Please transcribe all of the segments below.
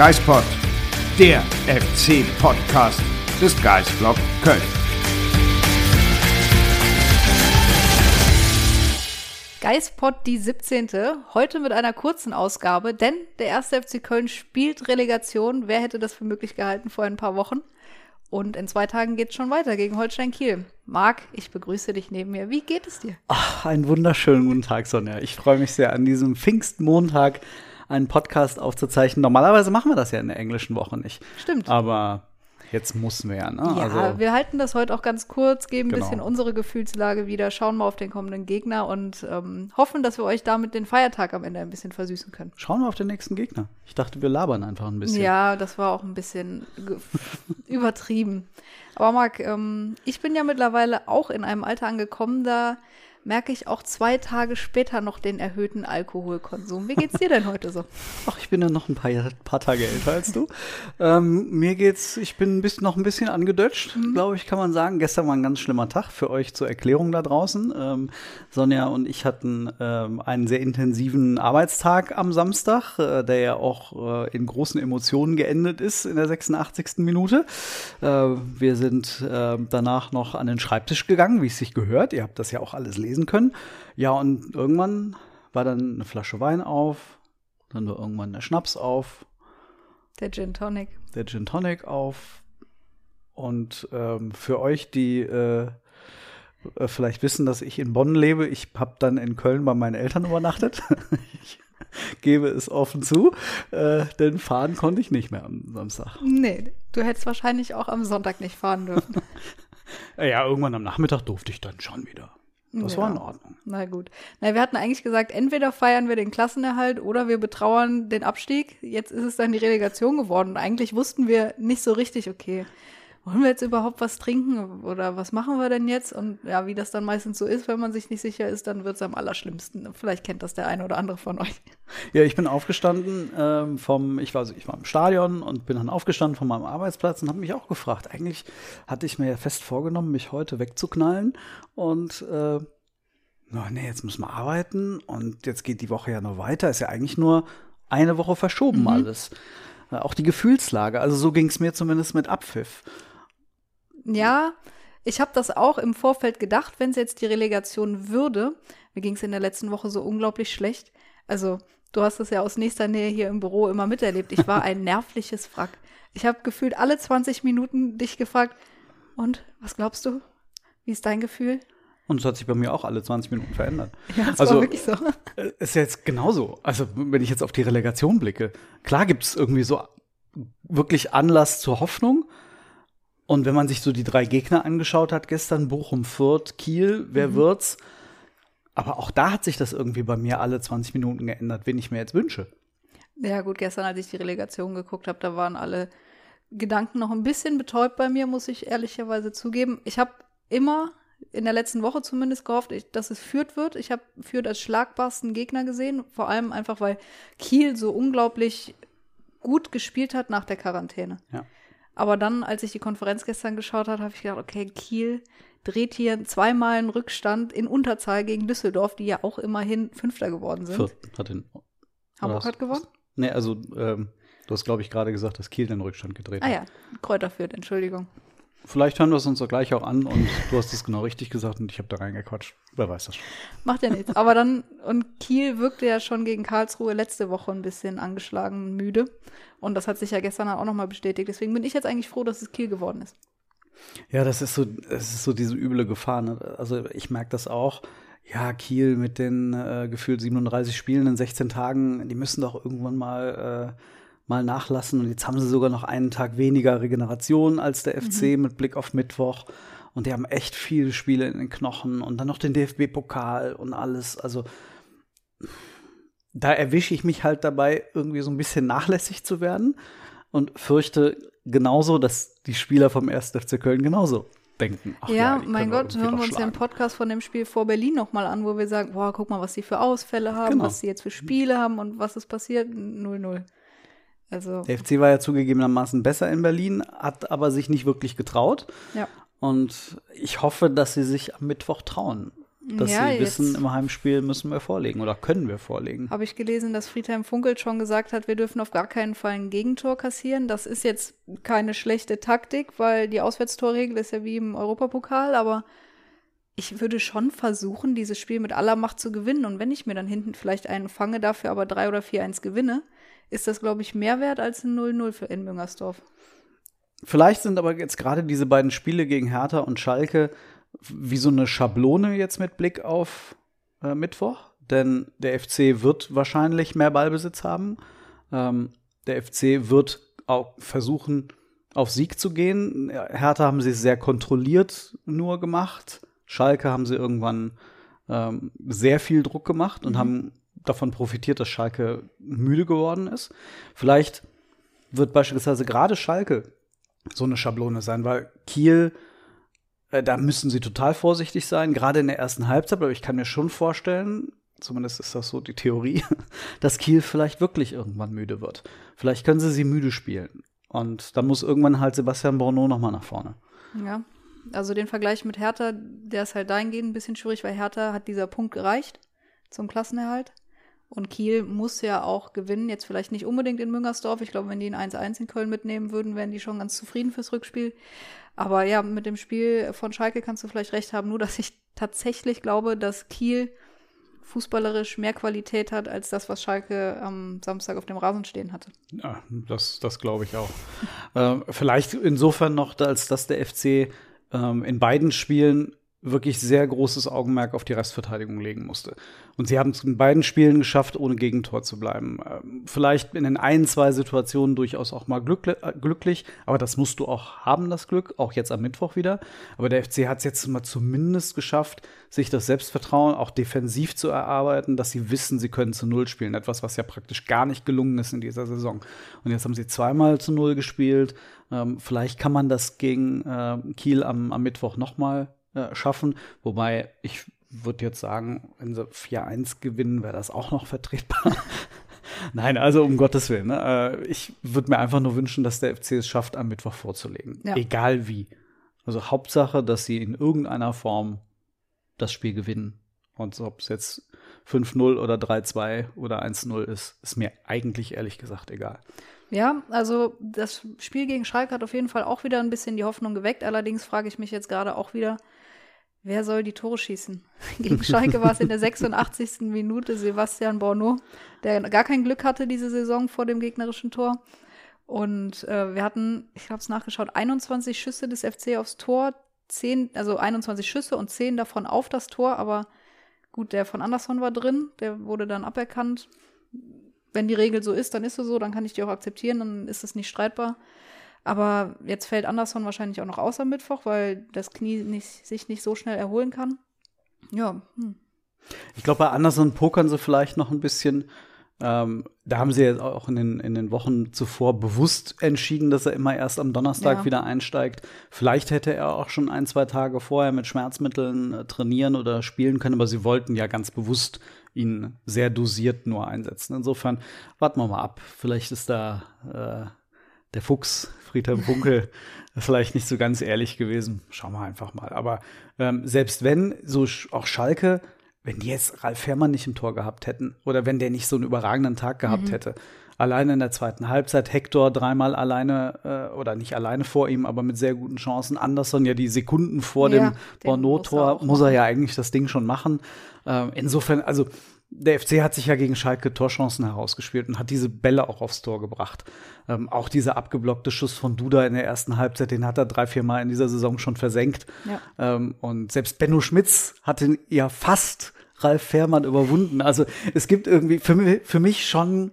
Geispod, der FC-Podcast des Geisblog Köln. Geispod die 17. Heute mit einer kurzen Ausgabe, denn der erste FC Köln spielt Relegation. Wer hätte das für möglich gehalten vor ein paar Wochen? Und in zwei Tagen geht es schon weiter gegen Holstein Kiel. Marc, ich begrüße dich neben mir. Wie geht es dir? Ach, einen wunderschönen guten Tag, Sonja. Ich freue mich sehr, an diesem Pfingstmontag einen Podcast aufzuzeichnen. Normalerweise machen wir das ja in der englischen Woche nicht. Stimmt. Aber jetzt mussten wir ja, ne? Ja, also, wir halten das heute auch ganz kurz, geben ein Genau. bisschen unsere Gefühlslage wieder, schauen mal auf den kommenden Gegner und ähm, hoffen, dass wir euch damit den Feiertag am Ende ein bisschen versüßen können. schauen wir auf den nächsten Gegner. Ich dachte, wir labern einfach ein bisschen. Ja, das war auch ein bisschen übertrieben. Aber Marc, ähm, ich bin ja mittlerweile auch in einem Alter angekommen, da merke ich auch zwei Tage später noch den erhöhten Alkoholkonsum. Wie geht's dir denn heute so? Ach, ich bin ja noch ein paar, paar Tage älter als du. ähm, mir geht's, ich bin bisschen, noch ein bisschen angedutscht, glaube ich, kann man sagen. Gestern war ein ganz schlimmer Tag für euch zur Erklärung da draußen. Ähm, Sonja und ich hatten ähm, einen sehr intensiven Arbeitstag am Samstag, äh, der ja auch äh, in großen Emotionen geendet ist in der 86. Minute. Äh, wir sind äh, danach noch an den Schreibtisch gegangen, wie es sich gehört. Ihr habt das ja auch alles lesen können. Ja, und irgendwann war dann eine Flasche Wein auf, dann war irgendwann der Schnaps auf, Der Gin Tonic. der Gin Tonic auf. Und ähm, für euch, die äh, äh, vielleicht wissen, dass ich in Bonn lebe, ich habe dann in Köln bei meinen Eltern übernachtet. ich gebe es offen zu, äh, denn fahren konnte ich nicht mehr am Samstag. Nee, du hättest wahrscheinlich auch am Sonntag nicht fahren dürfen. Ja, irgendwann am Nachmittag durfte ich dann schon wieder. Das war in Ja. Ordnung. Na gut. Na, wir hatten eigentlich gesagt, entweder feiern wir den Klassenerhalt oder wir betrauern den Abstieg. Jetzt ist es dann die Relegation geworden. Und eigentlich wussten wir nicht so richtig, okay, wollen wir jetzt überhaupt was trinken oder was machen wir denn jetzt? Und ja, wie das dann meistens so ist, wenn man sich nicht sicher ist, dann wird es am allerschlimmsten. Vielleicht kennt das der eine oder andere von euch. Ja, ich bin aufgestanden ähm, vom, ich war, ich war im Stadion und bin dann aufgestanden von meinem Arbeitsplatz und habe mich auch gefragt. Eigentlich hatte ich mir ja fest vorgenommen, mich heute wegzuknallen und äh, na, nee, jetzt müssen wir arbeiten und jetzt geht die Woche ja noch weiter. Ist ja eigentlich nur eine Woche verschoben alles. Äh, auch die Gefühlslage. Also so ging es mir zumindest mit Abpfiff. Ja, ich habe das auch im Vorfeld gedacht, wenn es jetzt die Relegation würde. Mir ging es in der letzten Woche so unglaublich schlecht. Also, du hast es ja aus nächster Nähe hier im Büro immer miterlebt. Ich war ein nervliches Wrack. Ich habe gefühlt alle 20 Minuten dich gefragt, und was glaubst du? Wie ist dein Gefühl? Und es hat sich bei mir auch alle 20 Minuten verändert. Ja, das Also- war wirklich so. Äh, Ist ja jetzt genauso. Also, wenn ich jetzt auf die Relegation blicke, klar gibt es irgendwie so wirklich Anlass zur Hoffnung. Und wenn man sich so die drei Gegner angeschaut hat, gestern Bochum, Fürth, Kiel, wer wird's? Aber auch da hat sich das irgendwie bei mir alle 20 Minuten geändert, wen ich mir jetzt wünsche. Ja, gut, gestern, als ich die Relegation geguckt habe, da waren alle Gedanken noch ein bisschen betäubt bei mir, muss ich ehrlicherweise zugeben. Ich habe immer, in der letzten Woche zumindest, gehofft, ich, dass es Fürth wird. Ich habe Fürth als schlagbarsten Gegner gesehen, vor allem einfach, weil Kiel so unglaublich gut gespielt hat nach der Quarantäne. Ja. Aber dann, als ich die Konferenz gestern geschaut habe, habe ich gedacht, okay, Kiel dreht hier zweimal einen Rückstand in Unterzahl gegen Düsseldorf, die ja auch immerhin Fünfter geworden sind. Fürth hat den. Hamburg hat gewonnen? Nee, also, ähm, du hast, glaube ich, gerade gesagt, dass Kiel den Rückstand gedreht Ah hat. ja, Kräuter führt, Entschuldigung. Vielleicht hören wir es uns doch gleich auch an und du hast es genau richtig gesagt und ich habe da reingequatscht. Wer weiß das schon. Macht ja nichts. Aber dann, und Kiel wirkte ja schon gegen Karlsruhe letzte Woche ein bisschen angeschlagen und müde. Und das hat sich ja gestern auch nochmal bestätigt. Deswegen bin ich jetzt eigentlich froh, dass es Kiel geworden ist. Ja, das ist so, das ist so diese üble Gefahr. Ne? Also ich merke das auch. Ja, Kiel mit den äh, gefühlt 37 Spielen in 16 Tagen, die müssen doch irgendwann mal, äh, mal nachlassen. Und jetzt haben sie sogar noch einen Tag weniger Regeneration als der FC mit Blick auf Mittwoch. Und die haben echt viele Spiele in den Knochen und dann noch den DFB-Pokal und alles. Also da erwische ich mich halt dabei, irgendwie so ein bisschen nachlässig zu werden und fürchte genauso, dass die Spieler vom 1. FC Köln genauso denken. Ach ja, die mein Gott, hören wir uns den. Podcast von dem Spiel vor Berlin nochmal an, wo wir sagen, boah, guck mal, was die für Ausfälle haben, Genau. was sie jetzt für Spiele haben und was ist passiert. 0-0. Also, Der FC war ja zugegebenermaßen besser in Berlin, hat aber sich nicht wirklich getraut. ja. Und ich hoffe, dass sie sich am Mittwoch trauen. dass Ja, sie wissen, im Heimspiel müssen wir vorlegen oder können wir vorlegen. Habe ich gelesen, dass Friedhelm Funkel schon gesagt hat, wir dürfen auf gar keinen Fall ein Gegentor kassieren. Das ist jetzt keine schlechte Taktik, weil die Auswärtstorregel ist ja wie im Europapokal, aber ich würde schon versuchen, dieses Spiel mit aller Macht zu gewinnen. Und wenn ich mir dann hinten vielleicht einen fange, dafür aber 3 oder 4-1 gewinne, ist das, glaube ich, mehr wert als ein 0-0 für in Müngersdorf. Vielleicht sind aber jetzt gerade diese beiden Spiele gegen Hertha und Schalke wie so eine Schablone jetzt mit Blick auf äh, Mittwoch. Denn der FC wird wahrscheinlich mehr Ballbesitz haben. Ähm, der FC wird auch versuchen, auf Sieg zu gehen. Hertha haben sie sehr kontrolliert nur gemacht. Schalke haben sie irgendwann ähm, sehr viel Druck gemacht und haben davon profitiert, dass Schalke müde geworden ist. Vielleicht wird beispielsweise gerade Schalke so eine Schablone sein, weil Kiel, äh, da müssen sie total vorsichtig sein, gerade in der ersten Halbzeit, aber ich kann mir schon vorstellen, zumindest ist das so die Theorie, dass Kiel vielleicht wirklich irgendwann müde wird. Vielleicht können sie sie müde spielen. Und dann muss irgendwann halt Sebastian Borneau nochmal nach vorne. Ja. Also den Vergleich mit Hertha, der ist halt dahingehend ein bisschen schwierig, weil Hertha hat dieser Punkt gereicht zum Klassenerhalt. Und Kiel muss ja auch gewinnen, jetzt vielleicht nicht unbedingt in Müngersdorf. Ich glaube, wenn die ein 1-1 in Köln mitnehmen würden, wären die schon ganz zufrieden fürs Rückspiel. Aber ja, mit dem Spiel von Schalke kannst du vielleicht recht haben, nur dass ich tatsächlich glaube, dass Kiel fußballerisch mehr Qualität hat als das, was Schalke am Samstag auf dem Rasen stehen hatte. Ja, das, das glaube ich auch. ähm, vielleicht insofern noch, als dass der FC ähm, in beiden Spielen wirklich sehr großes Augenmerk auf die Restverteidigung legen musste. Und sie haben es in beiden Spielen geschafft, ohne Gegentor zu bleiben. Ähm, vielleicht in den ein, zwei Situationen durchaus auch mal äh, glücklich, aber das musst du auch haben, das Glück, auch jetzt am Mittwoch wieder. Aber der FC hat es jetzt mal zumindest geschafft, sich das Selbstvertrauen auch defensiv zu erarbeiten, dass sie wissen, sie können zu Null spielen. Etwas, was ja praktisch gar nicht gelungen ist in dieser Saison. Und jetzt haben sie zweimal zu Null gespielt. Ähm, vielleicht kann man das gegen äh, Kiel am, am Mittwoch nochmal äh, schaffen. Wobei ich würde jetzt sagen, wenn sie 4-1 gewinnen, wäre das auch noch vertretbar. Nein, also um Gottes Willen. Ne? Äh, ich würde mir einfach nur wünschen, dass der FC es schafft, am Mittwoch vorzulegen. Ja. Egal wie. Also Hauptsache, dass sie in irgendeiner Form das Spiel gewinnen. Und ob es jetzt 5-0 oder 3-2 oder 1-0 ist, ist mir eigentlich ehrlich gesagt egal. Ja, also das Spiel gegen Schalke hat auf jeden Fall auch wieder ein bisschen die Hoffnung geweckt. Allerdings frage ich mich jetzt gerade auch wieder, wer soll die Tore schießen? Gegen Schalke war es in der 86. Minute Sebastian Borneau, der gar kein Glück hatte diese Saison vor dem gegnerischen Tor. Und äh, wir hatten, ich habe es nachgeschaut, 21 Schüsse des FC aufs Tor, 10, also 21 Schüsse und 10 davon auf das Tor, aber gut, der von Anderson war drin, der wurde dann aberkannt wenn die Regel so ist, dann ist sie so, dann kann ich die auch akzeptieren, dann ist es nicht streitbar. Aber jetzt fällt Anderson wahrscheinlich auch noch aus am Mittwoch, weil das Knie nicht, sich nicht so schnell erholen kann. Ja, hm. Ich glaube, bei Anderson pokern sie vielleicht noch ein bisschen. Ähm, da haben sie jetzt auch in den, in den Wochen zuvor bewusst entschieden, dass er immer erst am Donnerstag Ja. wieder einsteigt. Vielleicht hätte er auch schon ein, zwei Tage vorher mit Schmerzmitteln äh, trainieren oder spielen können, aber sie wollten ja ganz bewusst ihn sehr dosiert nur einsetzen. Insofern warten wir mal ab. Vielleicht ist da äh, der Fuchs, Friedhelm Funkel, vielleicht nicht so ganz ehrlich gewesen. Schauen wir einfach mal. Aber ähm, selbst wenn, so auch Schalke, wenn die jetzt Ralf Fährmann nicht im Tor gehabt hätten oder wenn der nicht so einen überragenden Tag gehabt hätte, alleine in der zweiten Halbzeit, Hector dreimal alleine äh, oder nicht alleine vor ihm, aber mit sehr guten Chancen. Anderson ja die Sekunden vor Ja, dem den muss er muss er ja eigentlich das Ding schon machen. Ähm, insofern, also der FC hat sich ja gegen Schalke Torchancen herausgespielt und hat diese Bälle auch aufs Tor gebracht. Ähm, auch dieser abgeblockte Schuss von Duda in der ersten Halbzeit, den hat er drei, vier Mal in dieser Saison schon versenkt. Ja. Ähm, und selbst Benno Schmitz hat ihn ja fast Ralf Fährmann überwunden. Also es gibt irgendwie für mich, für mich schon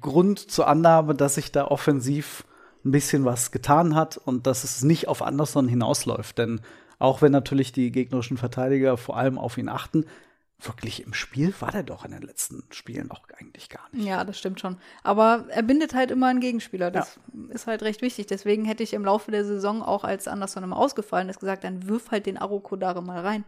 Grund zur Annahme, dass sich da offensiv ein bisschen was getan hat und dass es nicht auf Anderson hinausläuft. Denn auch wenn natürlich die gegnerischen Verteidiger vor allem auf ihn achten, wirklich im Spiel war der doch in den letzten Spielen auch eigentlich gar nicht. ja, das stimmt schon. Aber er bindet halt immer einen Gegenspieler. Das ist halt recht wichtig. Deswegen hätte ich im Laufe der Saison auch, als Anderson immer ausgefallen ist, gesagt, dann wirf halt den Arokodare mal rein.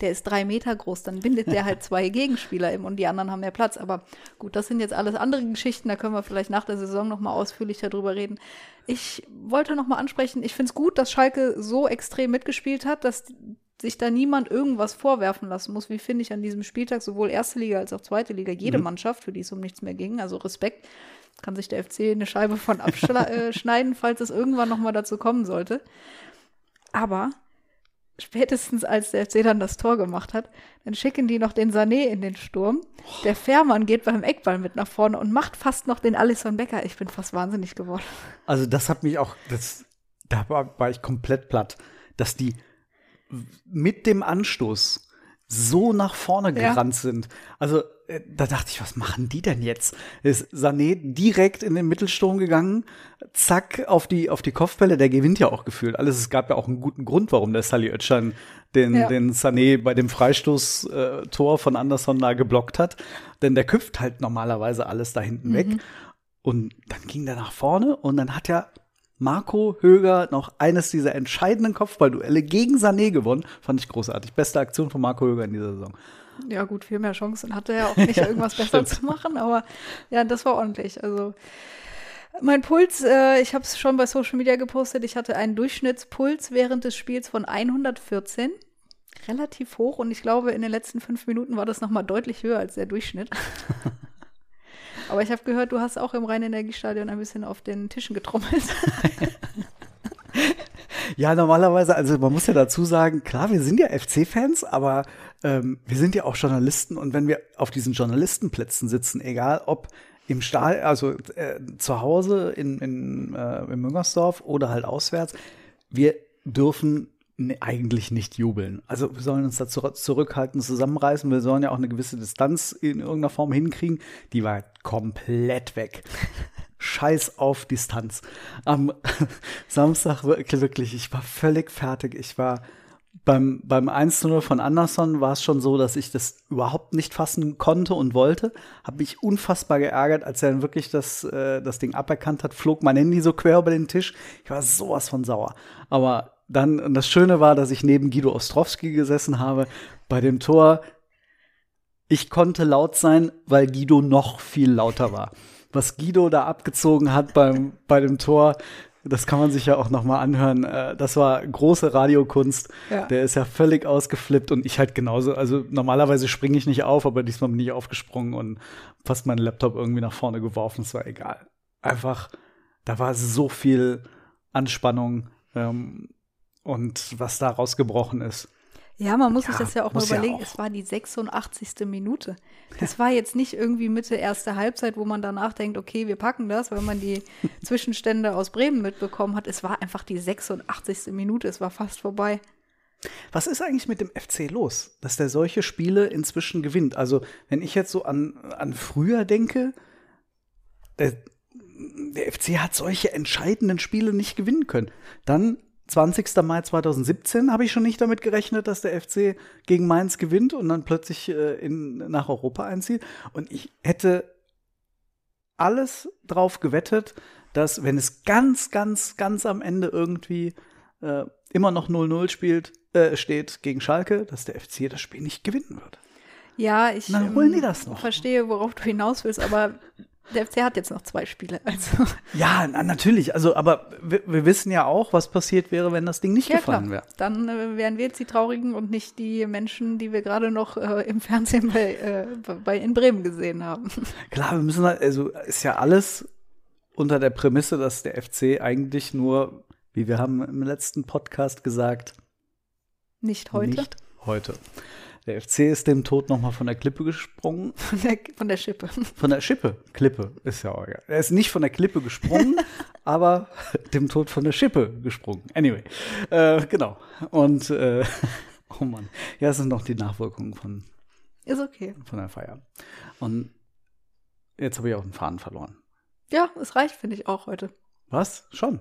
Der ist drei Meter groß, dann bindet der halt zwei Gegenspieler im und die anderen haben mehr Platz. Aber gut, das sind jetzt alles andere Geschichten, da können wir vielleicht nach der Saison nochmal ausführlicher drüber reden. Ich wollte nochmal ansprechen, ich finde es gut, dass Schalke so extrem mitgespielt hat, dass sich da niemand irgendwas vorwerfen lassen muss, wie finde ich an diesem Spieltag sowohl erste Liga als auch zweite Liga, jede Mhm. Mannschaft, für die es um nichts mehr ging. Also Respekt, kann sich der FC eine Scheibe von abschneiden, falls es irgendwann noch mal dazu kommen sollte. Aber spätestens als der FC dann das Tor gemacht hat, dann schicken die noch den Sané in den Sturm. Der Fährmann geht beim Eckball mit nach vorne und macht fast noch den Alisson Becker. Ich bin fast wahnsinnig geworden. Also das hat mich auch, das, da war, war ich komplett platt, dass die mit dem Anstoß so nach vorne Ja. gerannt sind. Also äh, da dachte ich, was machen die denn jetzt? Ist Sané direkt in den Mittelsturm gegangen, zack, auf die, auf die Kopfbälle, der gewinnt ja auch gefühlt. Alles, es gab ja auch einen guten Grund, warum der Sally Özcan den, Ja. den Sané bei dem Freistoß-Tor äh, von Anderson da geblockt hat. Denn der köpft halt normalerweise alles da hinten weg. Und dann ging der nach vorne und dann hat ja Marco Höger noch eines dieser entscheidenden Kopfballduelle gegen Sané gewonnen. Fand ich großartig. Beste Aktion von Marco Höger in dieser Saison. Ja, gut, viel mehr Chancen hatte er auch nicht, irgendwas besser zu machen, aber ja, das war ordentlich. Also mein Puls, äh, ich habe es schon bei Social Media gepostet, ich hatte einen Durchschnittspuls während des Spiels von 114. Relativ hoch und ich glaube, in den letzten fünf Minuten war das nochmal deutlich höher als der Durchschnitt. Aber ich habe gehört, du hast auch im Rhein-Energiestadion ein bisschen auf den Tischen getrommelt. Ja, normalerweise, also man muss ja dazu sagen, klar, wir sind ja FC-Fans, aber ähm, wir sind ja auch Journalisten und wenn wir auf diesen Journalistenplätzen sitzen, egal ob im Stahl, also äh, zu Hause in, in, äh, in Müngersdorf oder halt auswärts, wir dürfen ne, eigentlich nicht jubeln. Also wir sollen uns da zur- zurückhalten, zusammenreißen. Wir sollen ja auch eine gewisse Distanz in irgendeiner Form hinkriegen. Die war komplett weg. Scheiß auf Distanz. Am Samstag wirklich, ich war völlig fertig. Ich war beim, beim 1 0 von Anderson war es schon so, dass ich das überhaupt nicht fassen konnte und wollte. Habe mich unfassbar geärgert, als er dann wirklich das, äh, das Ding aberkannt hat, flog mein Handy so quer über den Tisch. Ich war sowas von sauer. Aber dann, und das Schöne war, dass ich neben Guido Ostrowski gesessen habe bei dem Tor. Ich konnte laut sein, weil Guido noch viel lauter war. Was Guido da abgezogen hat beim, bei dem Tor, das kann man sich ja auch noch mal anhören. Äh, Das war große Radiokunst. Ja. Der ist ja völlig ausgeflippt und ich halt genauso. Also normalerweise springe ich nicht auf, aber diesmal bin ich aufgesprungen und fast meinen Laptop irgendwie nach vorne geworfen. Es war egal. Einfach, da war so viel Anspannung ähm, und was da rausgebrochen ist. Ja, man muss Ja, sich das ja auch mal muss ja überlegen. auch. Es war die 86. Minute. Das war jetzt nicht irgendwie Mitte erste Halbzeit, wo man danach denkt, okay, wir packen das, weil man die Zwischenstände aus Bremen mitbekommen hat. Es war einfach die 86. Minute. Es war fast vorbei. Was ist eigentlich mit dem FC los, dass der solche Spiele inzwischen gewinnt? Also, wenn ich jetzt so an, an früher denke, der, der FC hat solche entscheidenden Spiele nicht gewinnen können. Dann 20. Mai 2017 habe ich schon nicht damit gerechnet, dass der FC gegen Mainz gewinnt und dann plötzlich äh, in, nach Europa einzieht. Und ich hätte alles drauf gewettet, dass wenn es ganz, ganz, ganz am Ende irgendwie äh, immer noch 0-0 spielt, äh, steht gegen Schalke, dass der FC das Spiel nicht gewinnen wird. Ja, ich Na, holen die ähm, das noch? verstehe, worauf du hinaus willst, aber der FC hat jetzt noch zwei Spiele. Also, Ja, na, natürlich. Also, aber wir, wir wissen ja auch, was passiert wäre, wenn das Ding nicht ja gefallen wäre. Dann äh, wären wir jetzt die Traurigen und nicht die Menschen, die wir gerade noch äh, im Fernsehen bei, äh, bei in Bremen gesehen haben. Klar, wir müssen halt, also ist ja alles unter der Prämisse, dass der FC eigentlich nur, wie wir haben im letzten Podcast gesagt, Nicht heute. nicht heute. Der FC ist dem Tod noch mal von der Klippe gesprungen. Von, der, von der Schippe. Von der Schippe. Klippe, ist ja auch egal. Er ist nicht von der Klippe gesprungen, aber dem Tod von der Schippe gesprungen. Anyway, äh, genau. Und, äh, oh Mann. Ja, es sind noch die Nachwirkungen von, Ist okay. von der Feier. Und jetzt habe ich auch den Faden verloren. Ja, es reicht, finde ich, auch heute. Was? Schon?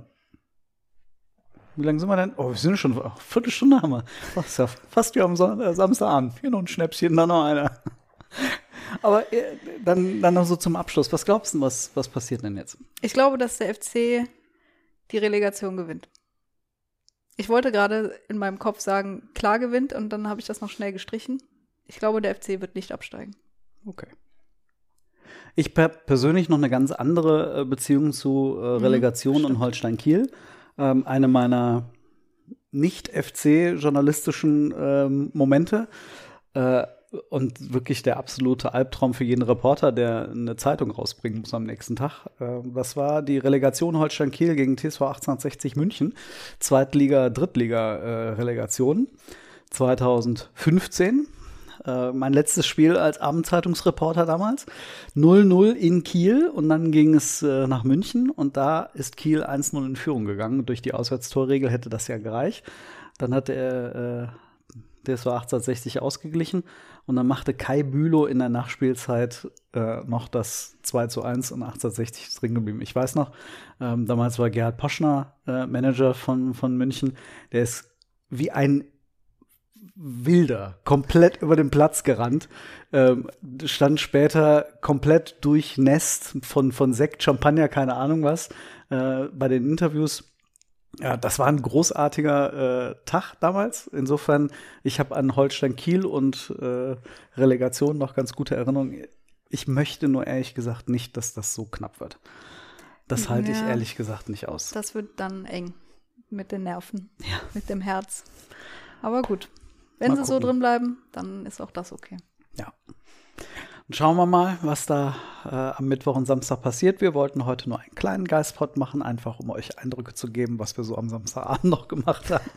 Wie lange sind wir denn? Oh, wir sind schon, oh, Viertelstunde haben wir. Oh, ist ja fast wie am äh, Samstagabend. Hier noch ein Schnäpschen, dann noch einer. Aber äh, dann, dann noch so zum Abschluss. Was glaubst du, was, was passiert denn jetzt? Ich glaube, dass der FC die Relegation gewinnt. Ich wollte gerade in meinem Kopf sagen, klar gewinnt und dann habe ich das noch schnell gestrichen. Ich glaube, der FC wird nicht absteigen. Okay. Ich per persönlich noch eine ganz andere äh, Beziehung zu äh, Relegation und Holstein Kiel. Ähm, eine meiner nicht-FC-journalistischen ähm, Momente. Äh, und wirklich der absolute Albtraum für jeden Reporter, der eine Zeitung rausbringen muss am nächsten Tag. Äh, das war die Relegation Holstein Kiel gegen TSV 1860 München. Zweitliga, Drittliga-Relegation. Äh, 2015 äh, mein letztes Spiel als Abendzeitungsreporter damals. 0-0 in Kiel und dann ging es äh, nach München und da ist Kiel 1-0 in Führung gegangen. Durch die Auswärtstorregel hätte das ja gereicht. Dann hat er das war 1860 ausgeglichen und dann machte Kai Bülow in der Nachspielzeit äh, noch das 2 zu 1 und 1860 ist drin geblieben. Ich weiß noch, ähm, damals war Gerhard Poschner äh, Manager von, von München, der ist wie ein Wilder, komplett über den Platz gerannt, ähm, stand später komplett durchnässt von, von Sekt, Champagner, keine Ahnung was, äh, bei den Interviews. Ja, das war ein großartiger äh, Tag damals. Insofern, ich habe an Holstein Kiel und äh, Relegation noch ganz gute Erinnerungen. Ich möchte nur ehrlich gesagt nicht, dass das so knapp wird. Das halte ja, ich ehrlich gesagt nicht aus. Das wird dann eng mit den Nerven, ja. mit dem Herz. Aber gut. Wenn mal sie gucken. so drin bleiben, dann ist auch das okay. Ja. Und schauen wir mal, was da äh, am Mittwoch und Samstag passiert. Wir wollten heute nur einen kleinen Geistpot machen, einfach um euch Eindrücke zu geben, was wir so am Samstagabend noch gemacht haben.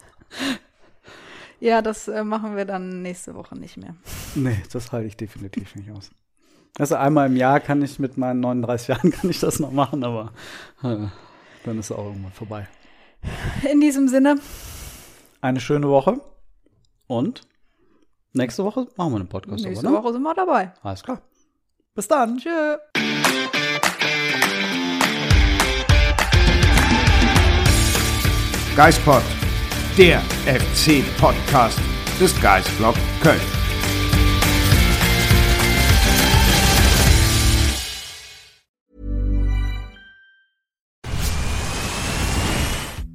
Ja, das äh, machen wir dann nächste Woche nicht mehr. Nee, das halte ich definitiv nicht aus. Also einmal im Jahr kann ich mit meinen 39 Jahren kann ich das noch machen, aber äh, dann ist es auch irgendwann vorbei. In diesem Sinne. Eine schöne Woche. Und nächste Woche machen wir einen Podcast. Nächste aber, ne? Woche sind wir dabei. Alles klar. Bis dann. Tschö. Geispod, der FC-Podcast des Geistblog Köln.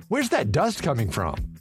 Where's that dust coming from?